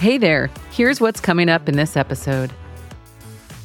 Hey there, here's what's coming up in this episode.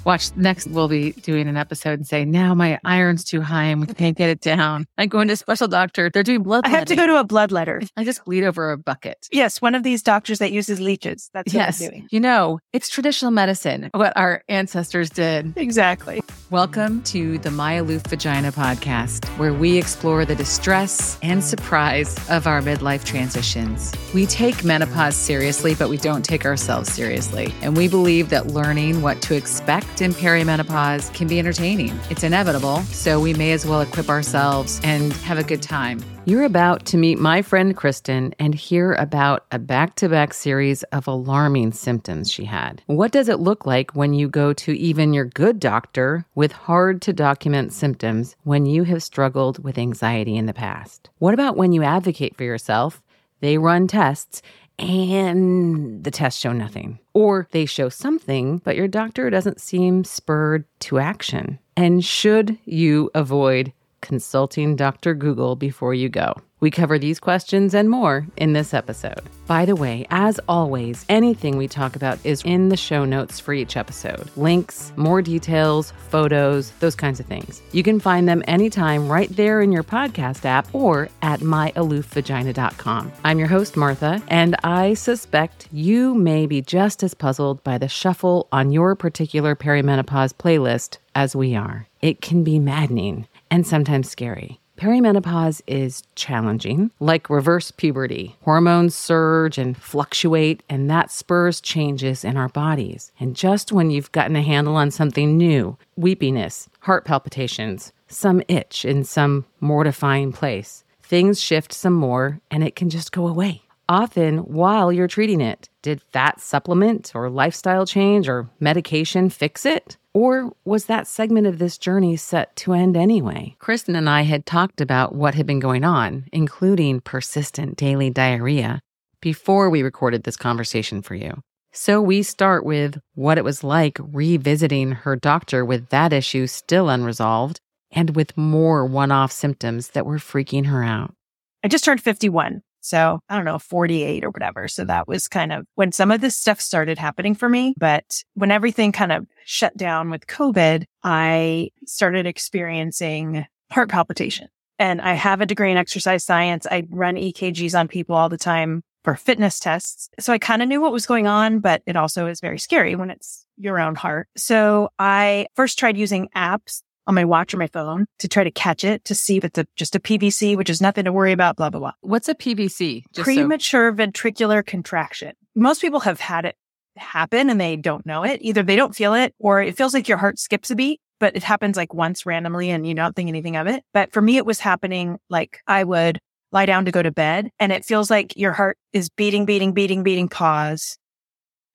Watch next, we'll be doing an episode and say, now my iron's too high and we can't get it down. I'm going to a special doctor. They're doing blood I have to go to a blood letter. I just bleed over a bucket. Yes, one of these doctors that uses leeches. That's what yes. I'm doing. You know, it's traditional medicine, what our ancestors did. Exactly. Welcome to the My Aloof Vagina podcast, where we explore the distress and surprise of our midlife transitions. We take menopause seriously, but we don't take ourselves seriously. And we believe that learning what to expect in perimenopause can be entertaining. It's inevitable, so we may as well equip ourselves and have a good time. You're about to meet my friend Kristen and hear about a back to back series of alarming symptoms she had. What does it look like when you go to even your good doctor with hard to document symptoms when you have struggled with anxiety in the past? What about when you advocate for yourself? They run tests and the tests show nothing. Or they show something, but your doctor doesn't seem spurred to action. And should you avoid consulting Dr. Google before you go? We cover these questions and more in this episode. By the way, as always, anything we talk about is in the show notes for each episode links, more details, photos, those kinds of things. You can find them anytime right there in your podcast app or at myaloofvagina.com. I'm your host, Martha, and I suspect you may be just as puzzled by the shuffle on your particular perimenopause playlist as we are. It can be maddening and sometimes scary. Perimenopause is challenging, like reverse puberty. Hormones surge and fluctuate, and that spurs changes in our bodies. And just when you've gotten a handle on something new, weepiness, heart palpitations, some itch in some mortifying place, things shift some more and it can just go away. Often while you're treating it. Did fat supplement or lifestyle change or medication fix it? Or was that segment of this journey set to end anyway? Kristen and I had talked about what had been going on, including persistent daily diarrhea, before we recorded this conversation for you. So we start with what it was like revisiting her doctor with that issue still unresolved and with more one off symptoms that were freaking her out. I just turned 51. So I don't know, 48 or whatever. So that was kind of when some of this stuff started happening for me. But when everything kind of shut down with COVID, I started experiencing heart palpitation. And I have a degree in exercise science. I run EKGs on people all the time for fitness tests. So I kind of knew what was going on, but it also is very scary when it's your own heart. So I first tried using apps on my watch or my phone to try to catch it to see if it's a, just a PVC, which is nothing to worry about, blah, blah, blah. What's a PVC? Just so- Premature ventricular contraction. Most people have had it happen and they don't know it. Either they don't feel it or it feels like your heart skips a beat, but it happens like once randomly and you don't think anything of it. But for me, it was happening like I would lie down to go to bed and it feels like your heart is beating, beating, beating, beating, pause,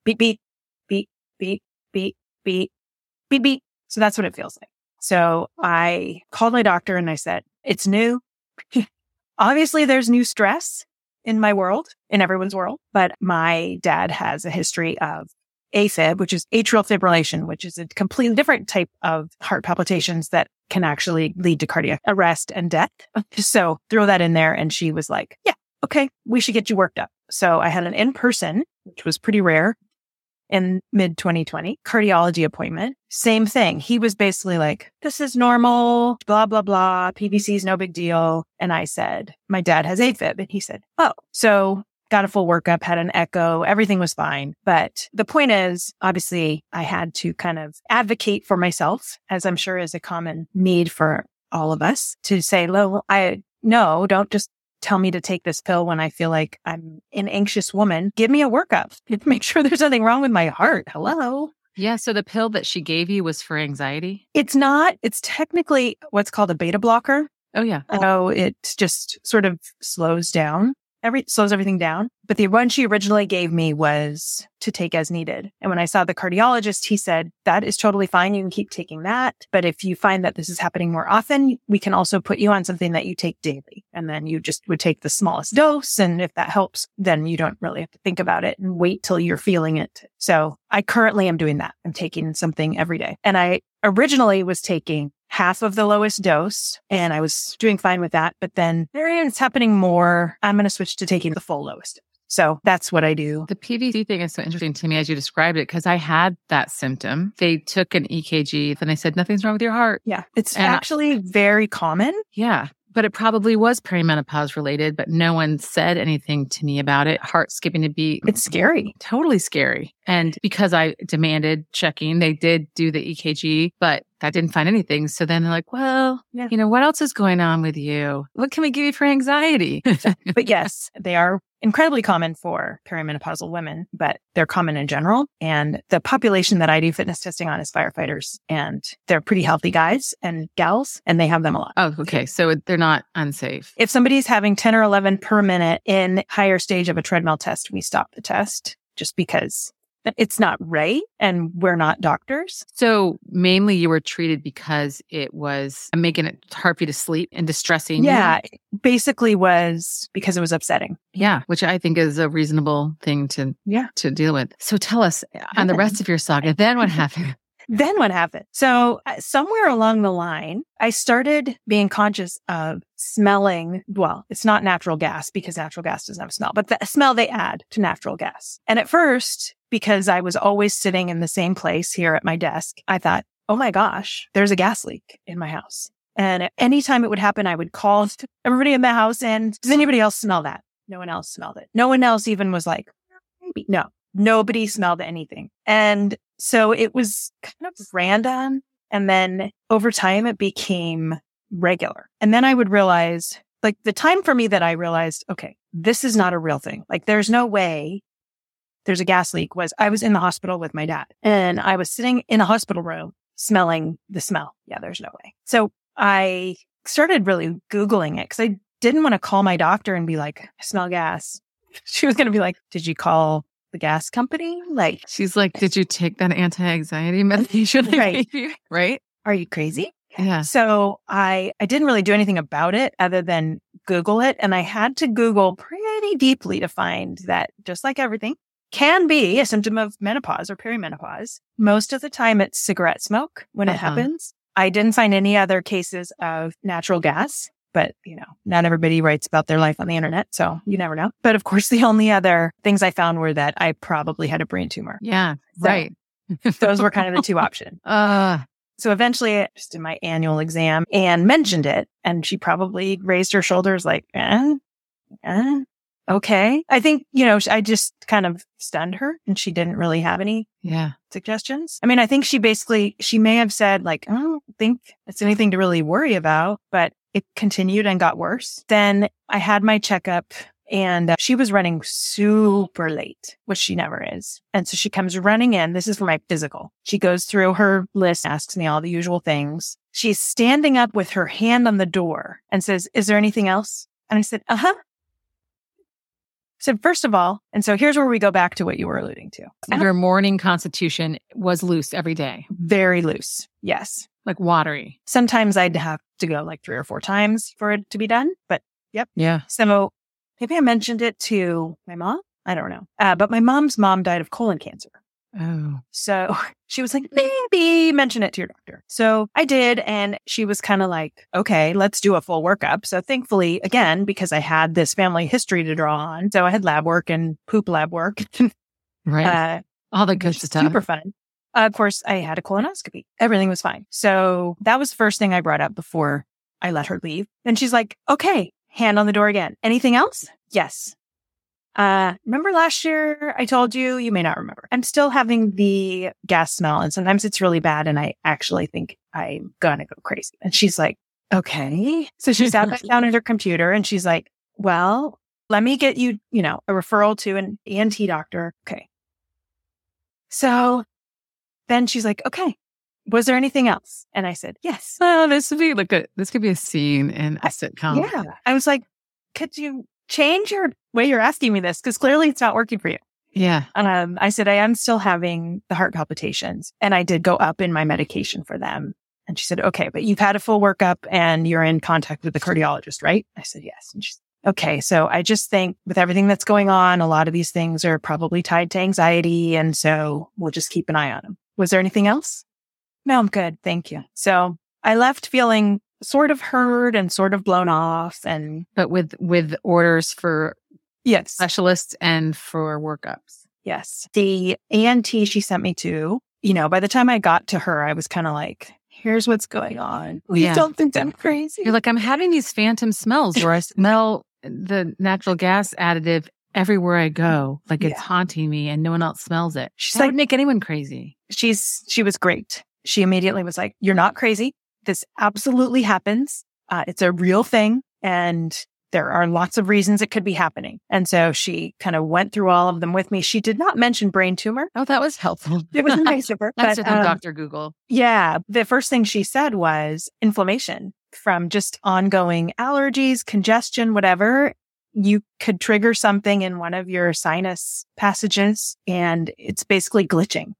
beat, beat, beat, beat, beat, beat, beat, beat. So that's what it feels like. So I called my doctor and I said, it's new. Obviously there's new stress in my world, in everyone's world, but my dad has a history of AFib, which is atrial fibrillation, which is a completely different type of heart palpitations that can actually lead to cardiac arrest and death. So throw that in there. And she was like, yeah, okay, we should get you worked up. So I had an in person, which was pretty rare in mid 2020 cardiology appointment. Same thing. He was basically like, this is normal, blah, blah, blah. PVC is no big deal. And I said, my dad has AFib. And he said, oh, so got a full workup, had an echo, everything was fine. But the point is, obviously, I had to kind of advocate for myself, as I'm sure is a common need for all of us to say, well, I no, don't just tell me to take this pill when I feel like I'm an anxious woman. Give me a workup. Make sure there's nothing wrong with my heart. Hello. Yeah. So the pill that she gave you was for anxiety? It's not, it's technically what's called a beta blocker. Oh, yeah. So it just sort of slows down every slows everything down. But the one she originally gave me was to take as needed. And when I saw the cardiologist, he said, that is totally fine. You can keep taking that. But if you find that this is happening more often, we can also put you on something that you take daily. And then you just would take the smallest dose. And if that helps, then you don't really have to think about it and wait till you're feeling it. So I currently am doing that. I'm taking something every day. And I originally was taking half of the lowest dose and I was doing fine with that. But then variants happening more. I'm going to switch to taking the full lowest. So that's what I do. The PVC thing is so interesting to me as you described it because I had that symptom. They took an EKG and they said nothing's wrong with your heart. Yeah. It's And I- actually very common. Yeah. But it probably was perimenopause related, but no one said anything to me about it. Heart skipping a beat. It's scary. totally scary. And because I demanded checking, they did do the EKG, but that didn't find anything. So then they're like, well, Yeah. you know, what else is going on with you? What can we give you for anxiety? But yes, they are incredibly common for perimenopausal women, but they're common in general. And the population that I do fitness testing on is firefighters and they're pretty healthy guys and gals and they have them a lot. oh, okay. So they're not unsafe. If somebody's having 10 or 11 per minute in higher stage of a treadmill test, we stop the test just because it's not right and we're not doctors. So mainly you were treated because it was making it hard for you to sleep and distressing. you? Yeah, it basically was because it was upsetting. Yeah. Which I think is a reasonable thing to, Yeah. to deal with. So tell us uh, on the rest of your saga, then what happened? Then what happened? So uh, somewhere along the line, I started being conscious of smelling. Well, it's not natural gas because natural gas doesn't have a smell, but the smell they add to natural gas. And at first, because I was always sitting in the same place here at my desk, I thought, oh my gosh, there's a gas leak in my house. And anytime it would happen, I would call everybody in the house and does anybody else smell that? No one else smelled it. No one else even was like, maybe. No, nobody smelled anything. And so it was kind of random. And then over time, it became regular. And then I would realize, like, the time for me that I realized, okay, this is not a real thing. Like, there's no way there's a gas leak was I was in the hospital with my dad and I was sitting in a hospital room smelling the smell. Yeah, there's no way. So I started really Googling it because I didn't want to call my doctor and be like, I smell gas. She was going to be like, did you call the gas company? Like, She's like, Did you take that anti anxiety medication? Right. gave you?" Right. are you crazy? Yeah. So I, I didn't really do anything about it other than Google it. And I had to Google pretty deeply to find that just like everything can be a symptom of menopause or perimenopause. Most of the time it's cigarette smoke when it Uh-huh. happens. I didn't find any other cases of natural gas, but you know, not everybody writes about their life on the internet. So you never know. But of course, the only other things I found were that I probably had a brain tumor. Yeah. So- right. Those were kind of the two options. Uh, So eventually I just did my annual exam and mentioned it. And she probably raised her shoulders like, eh, eh, okay. I think, you know, I just kind of stunned her and she didn't really have any yeah. suggestions. I mean, I think she basically, she may have said like, I don't think it's anything to really worry about, but it continued and got worse. Then I had my checkup and uh, she was running super late, which she never is. And so she comes running in. This is for my physical. She goes through her list, asks me all the usual things. She's standing up with her hand on the door and says, is there anything else? And I said, uh huh. said, first of all, and so here's where we go back to what you were alluding to. Your morning constitution was loose every day, Very loose. Yes. like watery. Sometimes I'd have to go like three or four times for it to be done. But yep. Yeah. so maybe I mentioned it to my mom. I don't know. Uh, but my mom's mom died of colon cancer. Oh. So she was like, maybe mention it to your doctor. So I did. And she was kind of like, okay, let's do a full workup. So thankfully, again, because I had this family history to draw on. So I had lab work and poop lab work. Right. uh, All the good stuff. Super fun. Uh, of course, I had a colonoscopy. Everything was fine. So that was the first thing I brought up before I let her leave. And she's like, okay, hand on the door again. Anything else? Yes. Uh, remember last year I told you, you may not remember. I'm still having the gas smell and sometimes it's really bad. And I actually think I'm gonna go crazy. And she's like, okay. So she sat back down at her computer and she's like, well, let me get you, you know, a referral to an ENT doctor. Okay. So then she's like, okay, was there anything else? And I said, yes. Oh, this would be like a this could be a scene in a sitcom. Yeah. I was like, could you change your way you're asking me this? Because clearly it's not working for you. Yeah. Um, I said, I am still having the heart palpitations and I did go up in my medication for them. And she said, okay, but you've had a full workup and you're in contact with the cardiologist, right? I said, yes. And she's okay. So I just think with everything that's going on, a lot of these things are probably tied to anxiety. And so we'll just keep an eye on them. Was there anything else? No, I'm good. Thank you. So I left feeling sort of heard and sort of blown off and But with with orders for Yes. specialists and for workups. Yes. The ENT she sent me to, you know, by the time I got to her, I was kind of like, here's what's going on. Please Yeah. don't think I'm crazy. You're like, I'm having these phantom smells where I smell the natural gas additive everywhere I go. Like it's Yeah. haunting me and no one else smells it. She's that like- would make anyone crazy. She's she was great. She immediately was like, "You're not crazy. This absolutely happens. Uh, it's a real thing, and there are lots of reasons it could be happening." And so she kind of went through all of them with me. She did not mention brain tumor. Oh, that was helpful. It was nice of her. That's but, from um, Dr. Google. Yeah, the first thing she said was inflammation from just ongoing allergies, congestion, whatever. You could trigger something in one of your sinus passages and it's basically glitching.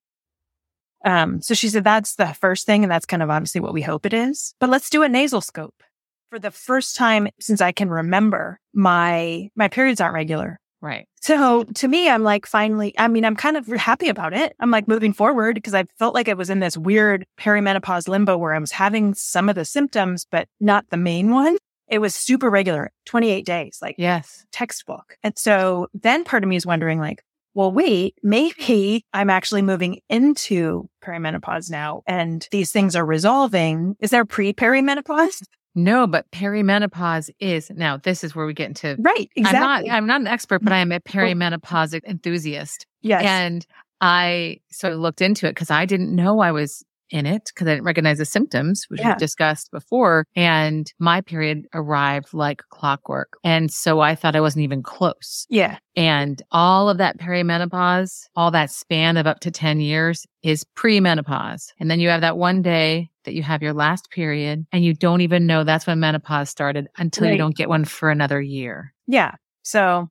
Um, so she said that's the first thing. And that's kind of obviously what we hope it is. But let's do a nasal scope. For the first time since I can remember, my, my periods aren't regular. Right. So to me, I'm like, finally, I mean, I'm kind of happy about it. I'm like moving forward because I felt like I was in this weird perimenopause limbo where I was having some of the symptoms, but not the main one. It was super regular, 28 days, like Yes. textbook. And so then part of me is wondering like, well, wait, maybe I'm actually moving into perimenopause now and these things are resolving. Is there pre perimenopause? No, but perimenopause is now this is where we get into Right. Exactly. I'm not I'm not an expert, but I am a perimenopause enthusiast. yes. And I sort of looked into it because I didn't know I was in it because I didn't recognize the symptoms, which Yeah. we discussed before. And my period arrived like clockwork. And so I thought I wasn't even close. yeah. And all of that perimenopause, all that span of up to 10 years is premenopause. And then you have that one day that you have your last period and you don't even know that's when menopause started until you don't get one for another year. Yeah. So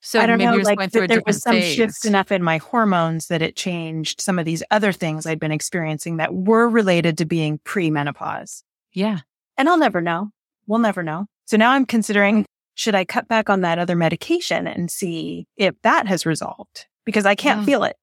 So I don't know, like th- there was some phase. shift enough in my hormones that it changed some of these other things I'd been experiencing that were related to being pre-menopause. Yeah. And I'll never know. We'll never know. So now I'm considering, should I cut back on that other medication and see if that has resolved? Because I can't Yeah. feel it.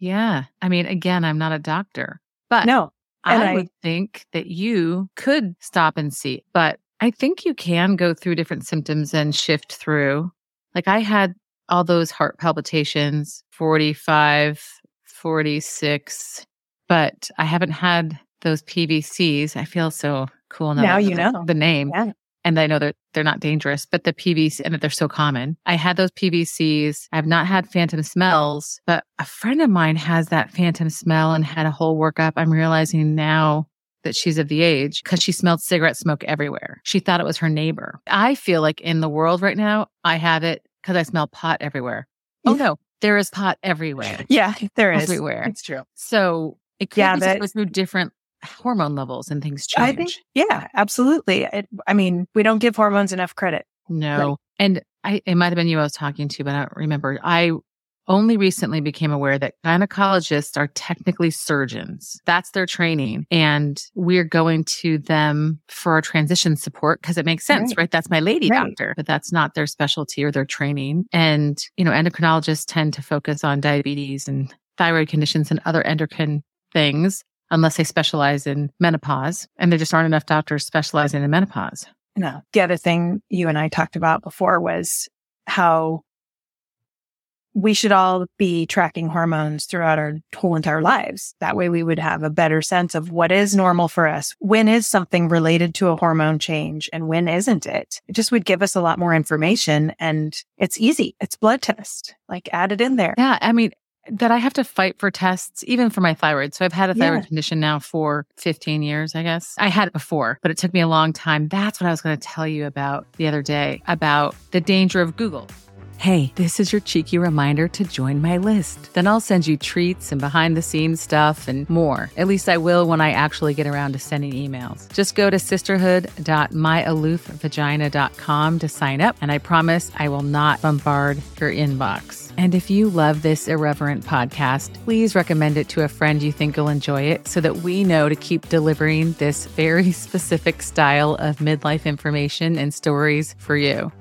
Yeah. I mean, again, I'm not a doctor, but No. I, I- would think that you could stop and see, but I think you can go through different symptoms and shift through. Like I had all those heart palpitations, 45, 46, but I haven't had those PVCs. I feel so cool now. Now you know. the name. Yeah. And I know that they're not dangerous, but the PVC and that they're so common. I had those PVCs. I've not had phantom smells, but a friend of mine has that phantom smell and had a whole workup. I'm realizing now that she's of the age because she smelled cigarette smoke everywhere. She thought it was her neighbor. I feel like in the world right now, I have it because I smell pot everywhere. Oh no, there is pot everywhere. Yeah, there is. Everywhere. It's true. So it could Yeah, be go through different hormone levels and things change. I think, yeah, absolutely. It, I mean, we don't give hormones enough credit. No. And I it might have been you I was talking to, but I don't remember. I only recently became aware that gynecologists are technically surgeons. That's their training. And we're going to them for our transition support because it makes sense, Right. right. That's my lady Right. doctor, but that's not their specialty or their training. And, you know, endocrinologists tend to focus on diabetes and thyroid conditions and other endocrine things unless they specialize in menopause. And there just aren't enough doctors specializing in menopause. No. The other thing you and I talked about before was how we should all be tracking hormones throughout our whole entire lives. That way we would have a better sense of what is normal for us. When is something related to a hormone change and when isn't it? It just would give us a lot more information and it's easy. It's blood test. Like add it in there. Yeah, I mean, that I have to fight for tests, even for my thyroid. So I've had a thyroid Yeah. condition now for 15 years, I guess. I had it before, but it took me a long time. That's what I was going to tell you about the other day about the danger of Google. Hey, this is your cheeky reminder to join my list. Then I'll send you treats and behind the scenes stuff and more. At least I will when I actually get around to sending emails. Just go to sisterhood.myaloofvagina.com to sign up, and I promise I will not bombard your inbox. And if you love this irreverent podcast, please recommend it to a friend you think will enjoy it so that we know to keep delivering this very specific style of midlife information and stories for you.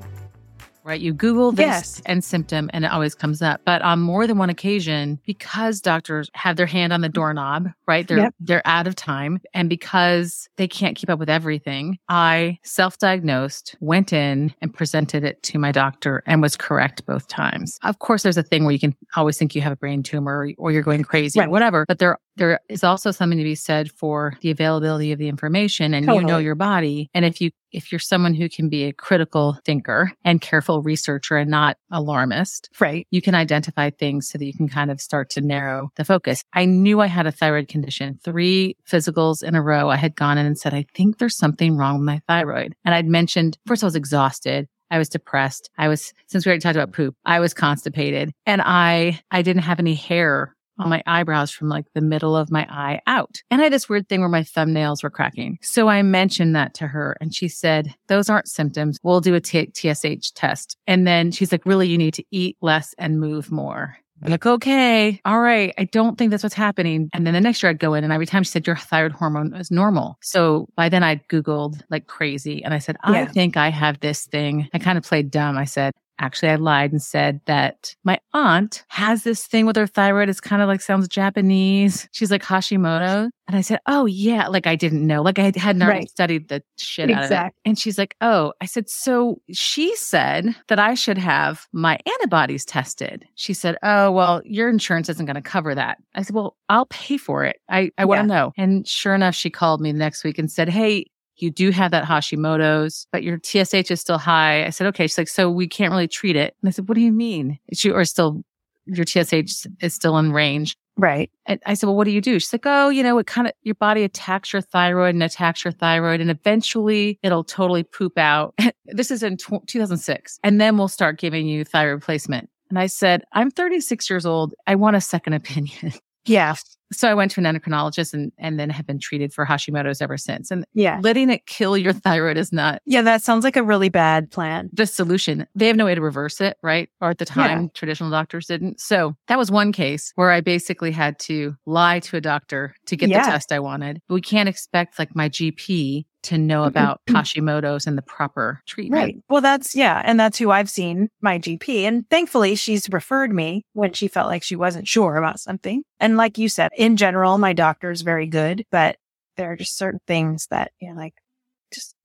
Right? You Google this Yes. and symptom and it always comes up. But on more than one occasion, because doctors have their hand on the doorknob, right? They're Yep. they're out of time. And because they can't keep up with everything, I self-diagnosed, went in and presented it to my doctor and was correct both times. Of course, there's a thing where you can always think you have a brain tumor or, or you're going crazy or whatever. But there there is also something to be said for the availability of the information and you know your body. And if you if you're someone who can be a critical thinker and careful researcher and not alarmist, Right. you can identify things so that you can kind of start to narrow the focus. I knew I had a thyroid condition. Three physicals in a row, I had gone in and said, I think there's something wrong with my thyroid. And I'd mentioned, first, I was exhausted. I was depressed. I was, since we already talked about poop, I was constipated and I, I didn't have any hair on my eyebrows from like the middle of my eye out. And I had this weird thing where my thumbnails were cracking. So I mentioned that to her and she said, those aren't symptoms. We'll do a T- TSH test. And then she's like, really, you need to eat less and move more. I'm like, okay, all right. I don't think that's what's happening. And then the next year I'd go in and every time she said your thyroid hormone is normal. So by then I'd Googled like crazy and I said, I Yeah. think I have this thing. I kind of played dumb. I said, Actually, I lied and said that my aunt has this thing with her thyroid. It's kind of like sounds Japanese. She's like Hashimoto. And I said, Oh, yeah. Like I didn't know. Like I hadn't Right. studied the shit out of it. And she's like, Oh, I said, So she said that I should have my antibodies tested. She said, Oh, well, your insurance isn't going to cover that. I said, Well, I'll pay for it. I, I want to know. And sure enough, she called me the next week and said, Hey, you do have that Hashimoto's, but your TSH is still high. I said, okay. She's like, so we can't really treat it. And I said, what do you mean? She, or still, your TSH is still in range. Right. And I said, well, what do you do? She's like, oh, you know, it kind of, your body attacks your thyroid and attacks your thyroid and eventually it'll totally poop out. this is in tw 2006. And then we'll start giving you thyroid replacement. And I said, I'm 36 years old. I want a second opinion. Yeah. so I went to an endocrinologist and, and then have been treated for Hashimoto's ever since. And Yeah. letting it kill your thyroid is not Yeah. That sounds like a really bad plan. the solution. They have no way to reverse it, right? Or at the time, traditional doctors didn't. So that was one case where I basically had to lie to a doctor to get Yeah. the test I wanted. We can't expect like my GP to know mm-hmm. about Hashimoto's and the proper treatment. Right. Well, that's, yeah. And that's who I've seen, my GP. And thankfully, she's referred me when she felt like she wasn't sure about something. And like you said, in general, my doctor is very good, but there are just certain things that, you know, like,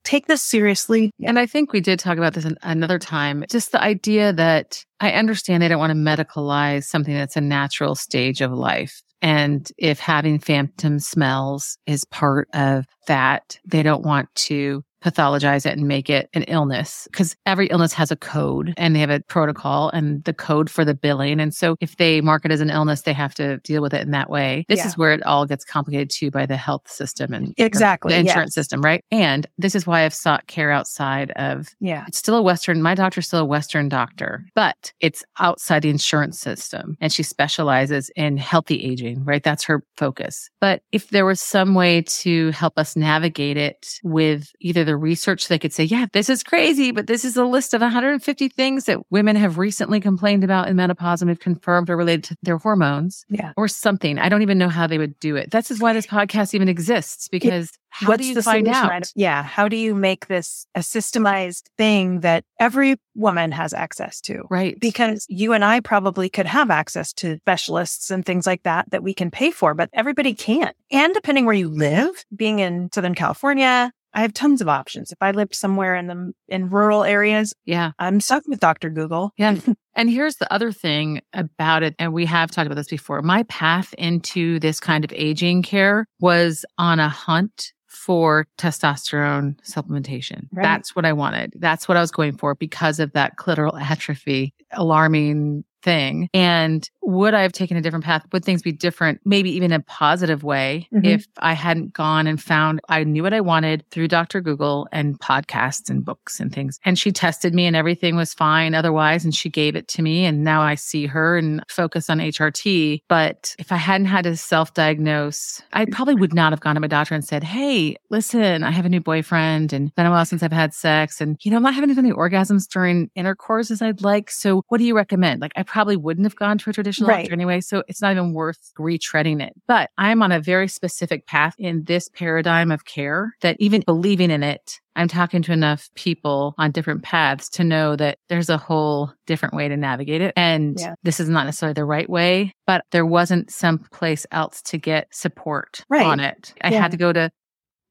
take this seriously. And I think we did talk about this an- another time. Just the idea that I understand they don't want to medicalize something that's a natural stage of life. And if having phantom smells is part of that, they don't want to pathologize it and make it an illness because every illness has a code and they have a protocol and the code for the billing. And so if they mark it as an illness, they have to deal with it in that way. This Yeah. is where it all gets complicated too by the health system and Exactly, the insurance yes. system, right? And this is why I've sought care outside of Yeah. it's still a Western, my doctor's still a Western doctor, but it's outside the insurance system. And she specializes in healthy aging, right? That's her focus. But if there was some way to help us navigate it with either the research, so they could say, yeah, this is crazy, but this is a list of 150 things that women have recently complained about in menopause and have confirmed are related to their hormones Yeah. or something. I don't even know how they would do it. This is why this podcast even exists because how What's do you the find solution? out? Yeah. How do you make this a systemized thing that every woman has access to? Right. Because you and I probably could have access to specialists and things like that that we can pay for, but everybody can't. And depending where you live, being in Southern California, I have tons of options. If I lived somewhere in the in rural areas, yeah. I'm stuck with Dr. Google. Yeah. And here's the other thing about it. And we have talked about this before. My path into this kind of aging care was on a hunt for testosterone supplementation. Right. That's what I wanted. That's what I was going for because of that clitoral atrophy, alarming thing. And would I have taken a different path? Would things be different? Maybe even in a positive way Mhm. if I hadn't gone and found I knew what I wanted through Dr. Google and podcasts and books and things. And she tested me and everything was fine otherwise. And she gave it to me. And now I see her and focus on HRT. But if I hadn't had to self diagnose, I probably would not have gone to my doctor and said, Hey, listen, I have a new boyfriend and it's been a while since I've had sex. And, you know, I'm not having as many orgasms during intercourse as I'd like. So what do you recommend? Like, I probably wouldn't have gone to a traditional Right. doctor anyway. So it's not even worth retreading it. But I'm on a very specific path in this paradigm of care that even believing in it, I'm talking to enough people on different paths to know that there's a whole different way to navigate it. And Yeah. this is not necessarily the right way, but there wasn't some place else to get support Right. on it. I Yeah. had to go to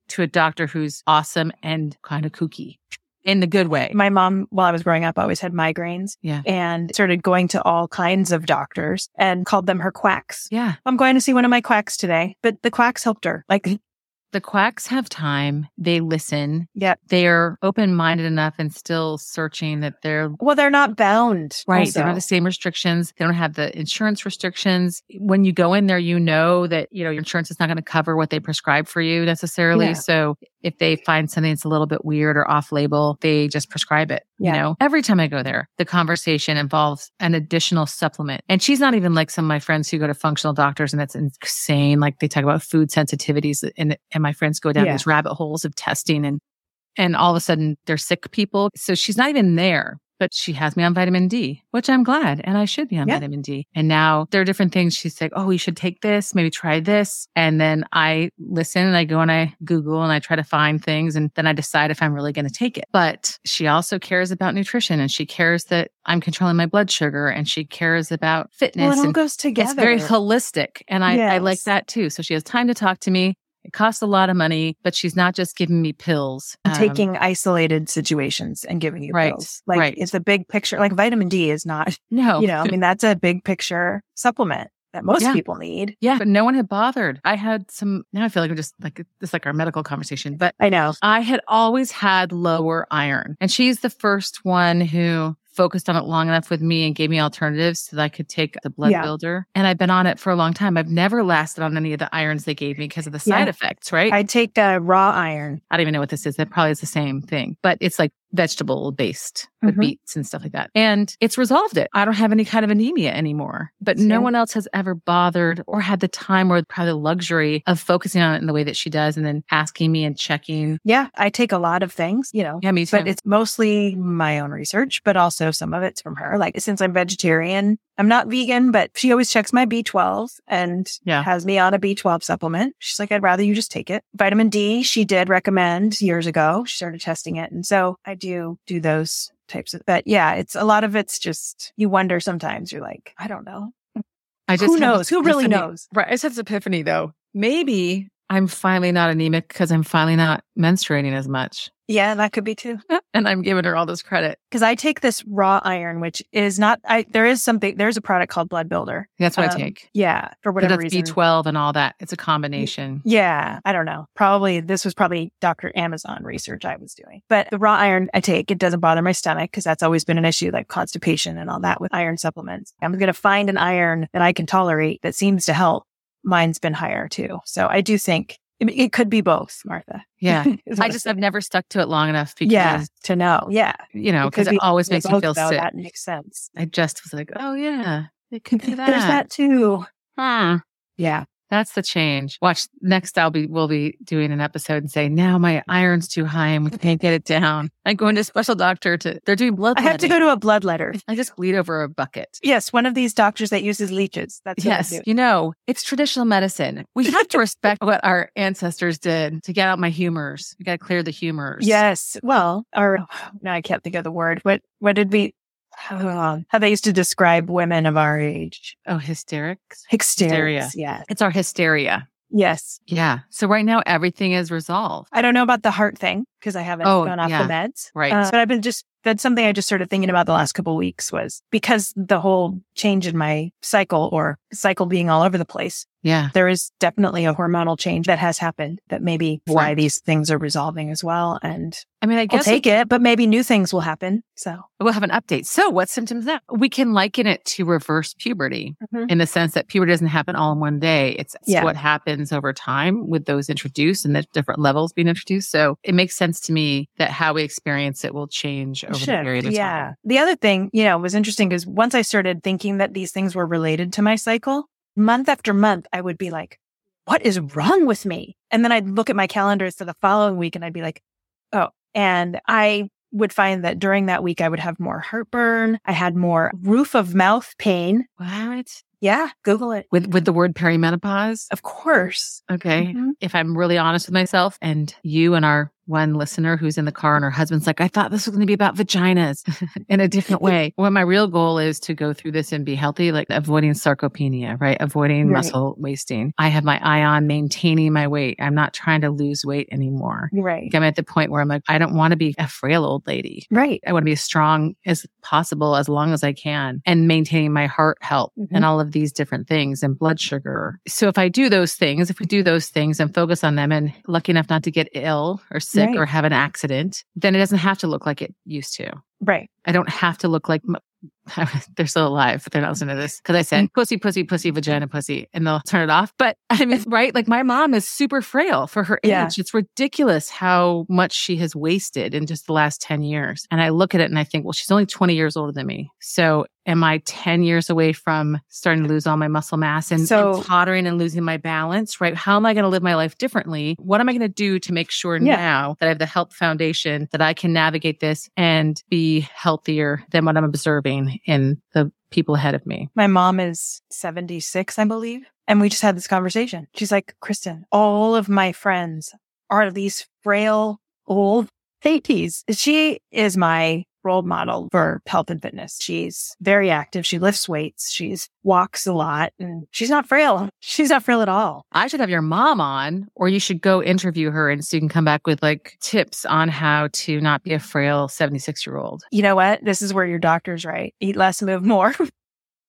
to a doctor who's awesome and kind of kooky in the good way. My mom, while I was growing up, always had migraines Yeah. and started going to all kinds of doctors and called them her quacks. yeah. I'm going to see one of my quacks today, but the quacks helped her. Like, The quacks have time. They listen. yeah. They're open minded enough and still searching that they're Well, they're not bound. right. also. They don't have the same restrictions. They don't have the insurance restrictions. When you go in there, you know that, you know, your insurance is not going to cover what they prescribe for you necessarily. Yeah. So if they find something that's a little bit weird or off label, they just prescribe it. Yeah. You know, every time I go there, the conversation involves an additional supplement. And she's not even like some of my friends who go to functional doctors and that's insane. Like they talk about food sensitivities and, and my friends go down Yeah. these rabbit holes of testing and, and all of a sudden they're sick people. So she's not even there. But she has me on vitamin D, which I'm glad, and I should be on Yeah. vitamin D. And now there are different things. She's like, "Oh, you should take this. Maybe try this." And then I listen and I go and I Google and I try to find things, and then I decide if I'm really going to take it. But she also cares about nutrition, and she cares that I'm controlling my blood sugar, and she cares about fitness. Well, it all and goes together. it's very holistic, and I, I like that too. So she has time to talk to me. It costs a lot of money, but she's not just giving me pills. Um, taking isolated situations and giving you Right, pills. Like right. it's a big picture. Like vitamin D is not, no, you know, I mean, that's a big picture supplement that most Yeah. people need. Yeah, but no one had bothered. I had some, now I feel like I'm just like, this like our medical conversation, but I know. I had always had lower iron. And she's the first one who focused on it long enough with me and gave me alternatives so that I could take the blood Yeah. builder. And I've been on it for a long time. I've never lasted on any of the irons they gave me because of the side Yeah. effects, right? I take uh, raw iron. I don't even know what this is. That probably is the same thing, but it's like vegetable based with Mhm. beets and stuff like that. And it's resolved it. I don't have any kind of anemia anymore, but no one else has ever bothered or had the time or probably the luxury of focusing on it in the way that she does and then asking me and checking. Yeah, I take a lot of things, you know, Yeah, me too. but it's mostly my own research, but also some of it's from her. Like since I'm vegetarian, I'm not vegan, but she always checks my B12 and Yeah. has me on a B12 supplement. She's like, I'd rather you just take it. Vitamin D, she did recommend years ago. She started testing it. And so I do do those types of, but yeah, it's a lot of it's just, you wonder sometimes you're like, I don't know. I just, Who knows? Who really epiphany- knows? Right. I just had this epiphany though. Maybe I'm finally not anemic because I'm finally not menstruating as much. Yeah, that could be too. And I'm giving her all this credit. Cause I take this raw iron, which is not, I, there is something, there's a product called Blood Builder. That's what I Um, take. Yeah. For whatever that's reason. B12 and all that. It's a combination. Yeah, I don't know. Probably this was probably Dr. Amazon research I was doing. But the raw iron I take, it doesn't bother my stomach because that's always been an issue, like constipation and all that with iron supplements. I'm going to find an iron that I can tolerate that seems to help. Mine's been higher too. So I do think it, it could be both, Martha. Yeah. I just, I've never stuck to it long enough because, yeah, to know. Yeah. you know, because it be- always makes me feel sick. That makes sense. I just was like, oh yeah, it could be that. There's that too. Hmm. Yeah. That's the change. Watch next. I'll be we'll be doing an episode and say now my iron's too high and we can't get it down. I'm going to a special doctor to. They're doing blood. I have to go to a blood letter. I just bleed over a bucket. Yes. One of these doctors that uses leeches. That's what Yes, do. you know it's traditional medicine. We have to respect what our ancestors did to get out my humors. We got to clear the humors. Yes. Well, or now I can't think of the word. What what did we how they used to describe women of our age? Oh, hysterics. Hysteria. Yeah. It's our hysteria. Yes. Yeah. So right now everything is resolved. I don't know about the heart thing because I haven't Oh, gone off yeah. the meds. Right. Uh, but I've been just that's something I just started thinking about the last couple of weeks was because the whole change in my cycle or cycle being all over the place. Yeah. There is definitely a hormonal change that has happened that maybe why these things are resolving as well. And I mean, I I'll guess take it, but maybe new things will happen. So We'll have an update. So, what symptoms now? We can liken it to reverse puberty Mhm. in the sense that puberty doesn't happen all in one day. It's, it's Yeah. what happens over time with those introduced and the different levels being introduced. So, it makes sense to me that how we experience it will change over the period of yeah. time. The other thing, you know, was interesting because once I started thinking that these things were related to my cycle, month after month, I would be like, what is wrong with me? And then I'd look at my calendars for the following week and I'd be like, oh, and I would find that during that week, I would have more heartburn. I had more roof of mouth pain. What? Yeah, Google it. With with the word perimenopause? Of course. Okay. Mhm. If I'm really honest with myself and you and our one listener who's in the car and her husband's like, I thought this was going to be about vaginas in a different way. Well, my real goal is to go through this and be healthy, like avoiding sarcopenia, right? Avoiding Right. muscle wasting. I have my eye on maintaining my weight. I'm not trying to lose weight anymore. Right. I'm at the point where I'm like, I don't want to be a frail old lady. Right. I want to be as strong as possible as long as I can and maintaining my heart health Mhm. and all of these different things and blood sugar. So if I do those things, if we do those things and focus on them and lucky enough not to get ill or sick Right. or have an accident, then it doesn't have to look like it used to. Right. I don't have to look like m- they're still alive, but they're not listening to this because I said mm. pussy, pussy, pussy, vagina, pussy, and they'll turn it off. But I mean, right? Like my mom is super frail for her age. Yeah. It's ridiculous how much she has wasted in just the last 10 years. And I look at it and I think, well, she's only 20 years older than me. So am I 10 years away from starting to lose all my muscle mass and, So- and tottering and losing my balance, right? How am I going to live my life differently? What am I going to do to make sure Yeah. now that I have the health foundation that I can navigate this and be healthier than what I'm observing in the people ahead of me? My mom is 76, I believe. And we just had this conversation. She's like, Kristen, all of my friends are these frail old ladies. She is my role model for health and fitness. She's very active. She lifts weights. She's walks a lot and she's not frail. She's not frail at all. I should have your mom on, or you should go interview her and so you can come back with like tips on how to not be a frail 76 year old. You know what? This is where your doctor's right. Eat less, move more.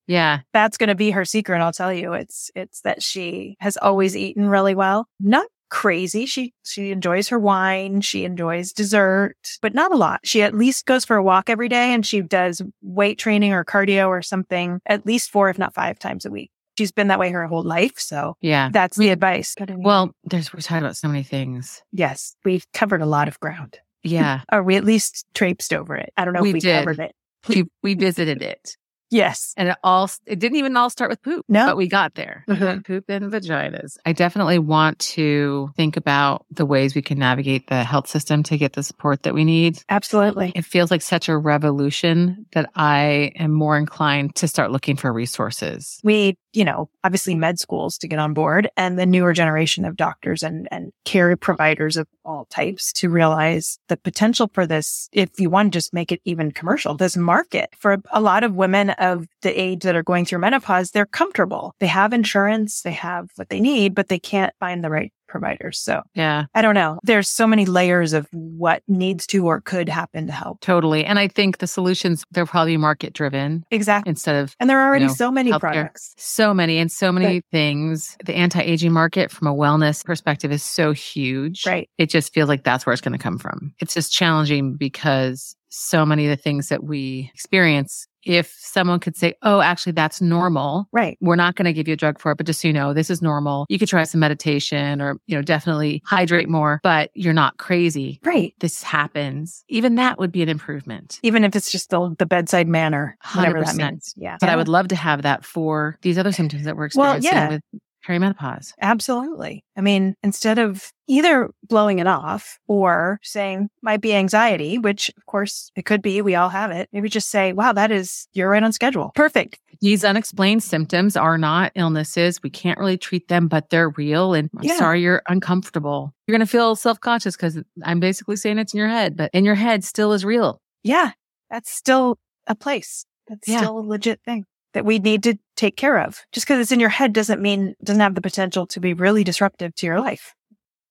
Yeah. That's going to be her secret. I'll tell you. It's, it's that she has always eaten really well. Not crazy. She, she enjoys her wine. She enjoys dessert, but not a lot. She at least goes for a walk every day and she does weight training or cardio or something at least four, if not five times a week. She's been that way her whole life. So Yeah. that's the advice. Well, there's, we're talking about so many things. yes, we've covered a lot of ground Yeah. or we at least traipsed over it. I don't know We if we did. covered it. we, we visited it Yes. and it all, it didn't even all start with poop. No. But we got there. Mhm. Poop and vaginas. I definitely want to think about the ways we can navigate the health system to get the support that we need. Absolutely. It feels like such a revolution that I am more inclined to start looking for resources. we, you know, obviously med schools to get on board and the newer generation of doctors and, and care providers of all types to realize the potential for this. If you want to just make it even commercial, this market for a lot of women of the age that are going through menopause, they're comfortable. They have insurance, they have what they need, but they can't find the right providers. So Yeah, I don't know. There's so many layers of what needs to or could happen to help. totally. And I think the solutions, they're probably market driven Exactly. instead of And there are already know, so many healthcare. products. so many and so many things. The anti aging market from a wellness perspective is so huge. Right. It just feels like that's where it's going to come from. It's just challenging because so many of the things that we experience, if someone could say, Oh, actually, that's normal. Right. We're not going to give you a drug for it, but just so you know, this is normal. You could try some meditation or, you know, definitely hydrate more, but you're not crazy. Right. This happens. Even that would be an improvement. Even if it's just the, the bedside manner, whatever that 100%. means. Yeah. But I would love to have that for these other symptoms that we're Well, experiencing yeah. with perimenopause. Absolutely. I mean, instead of either blowing it off or saying might be anxiety, which of course it could be, we all have it. Maybe just say, wow, that is, you're right on schedule. Perfect. These unexplained symptoms are not illnesses. We can't really treat them, but they're real. And I'm Yeah. sorry you're uncomfortable. You're going to feel self conscious because I'm basically saying it's in your head, but in your head still is real. Yeah. That's still a place. That's Yeah. still a legit thing that we need to take care of. Just because it's in your head doesn't mean, doesn't have the potential to be really disruptive to your life.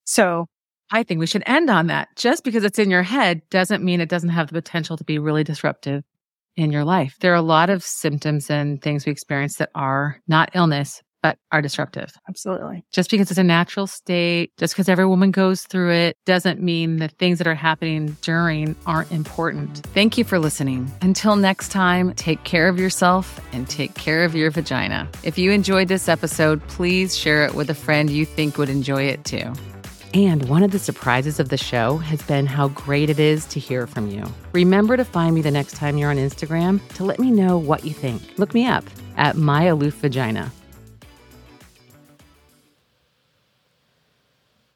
So I think we should end on that. Just because it's in your head doesn't mean it doesn't have the potential to be really disruptive in your life. There are a lot of symptoms and things we experience that are not illness, but are disruptive. absolutely. Just because it's a natural state, just because every woman goes through it, doesn't mean the things that are happening during aren't important. Thank you for listening. Until next time, take care of yourself and take care of your vagina. If you enjoyed this episode, please share it with a friend you think would enjoy it too. And one of the surprises of the show has been how great it is to hear from you. Remember to find me the next time you're on Instagram to let me know what you think. Look me up at My Aloof Vagina.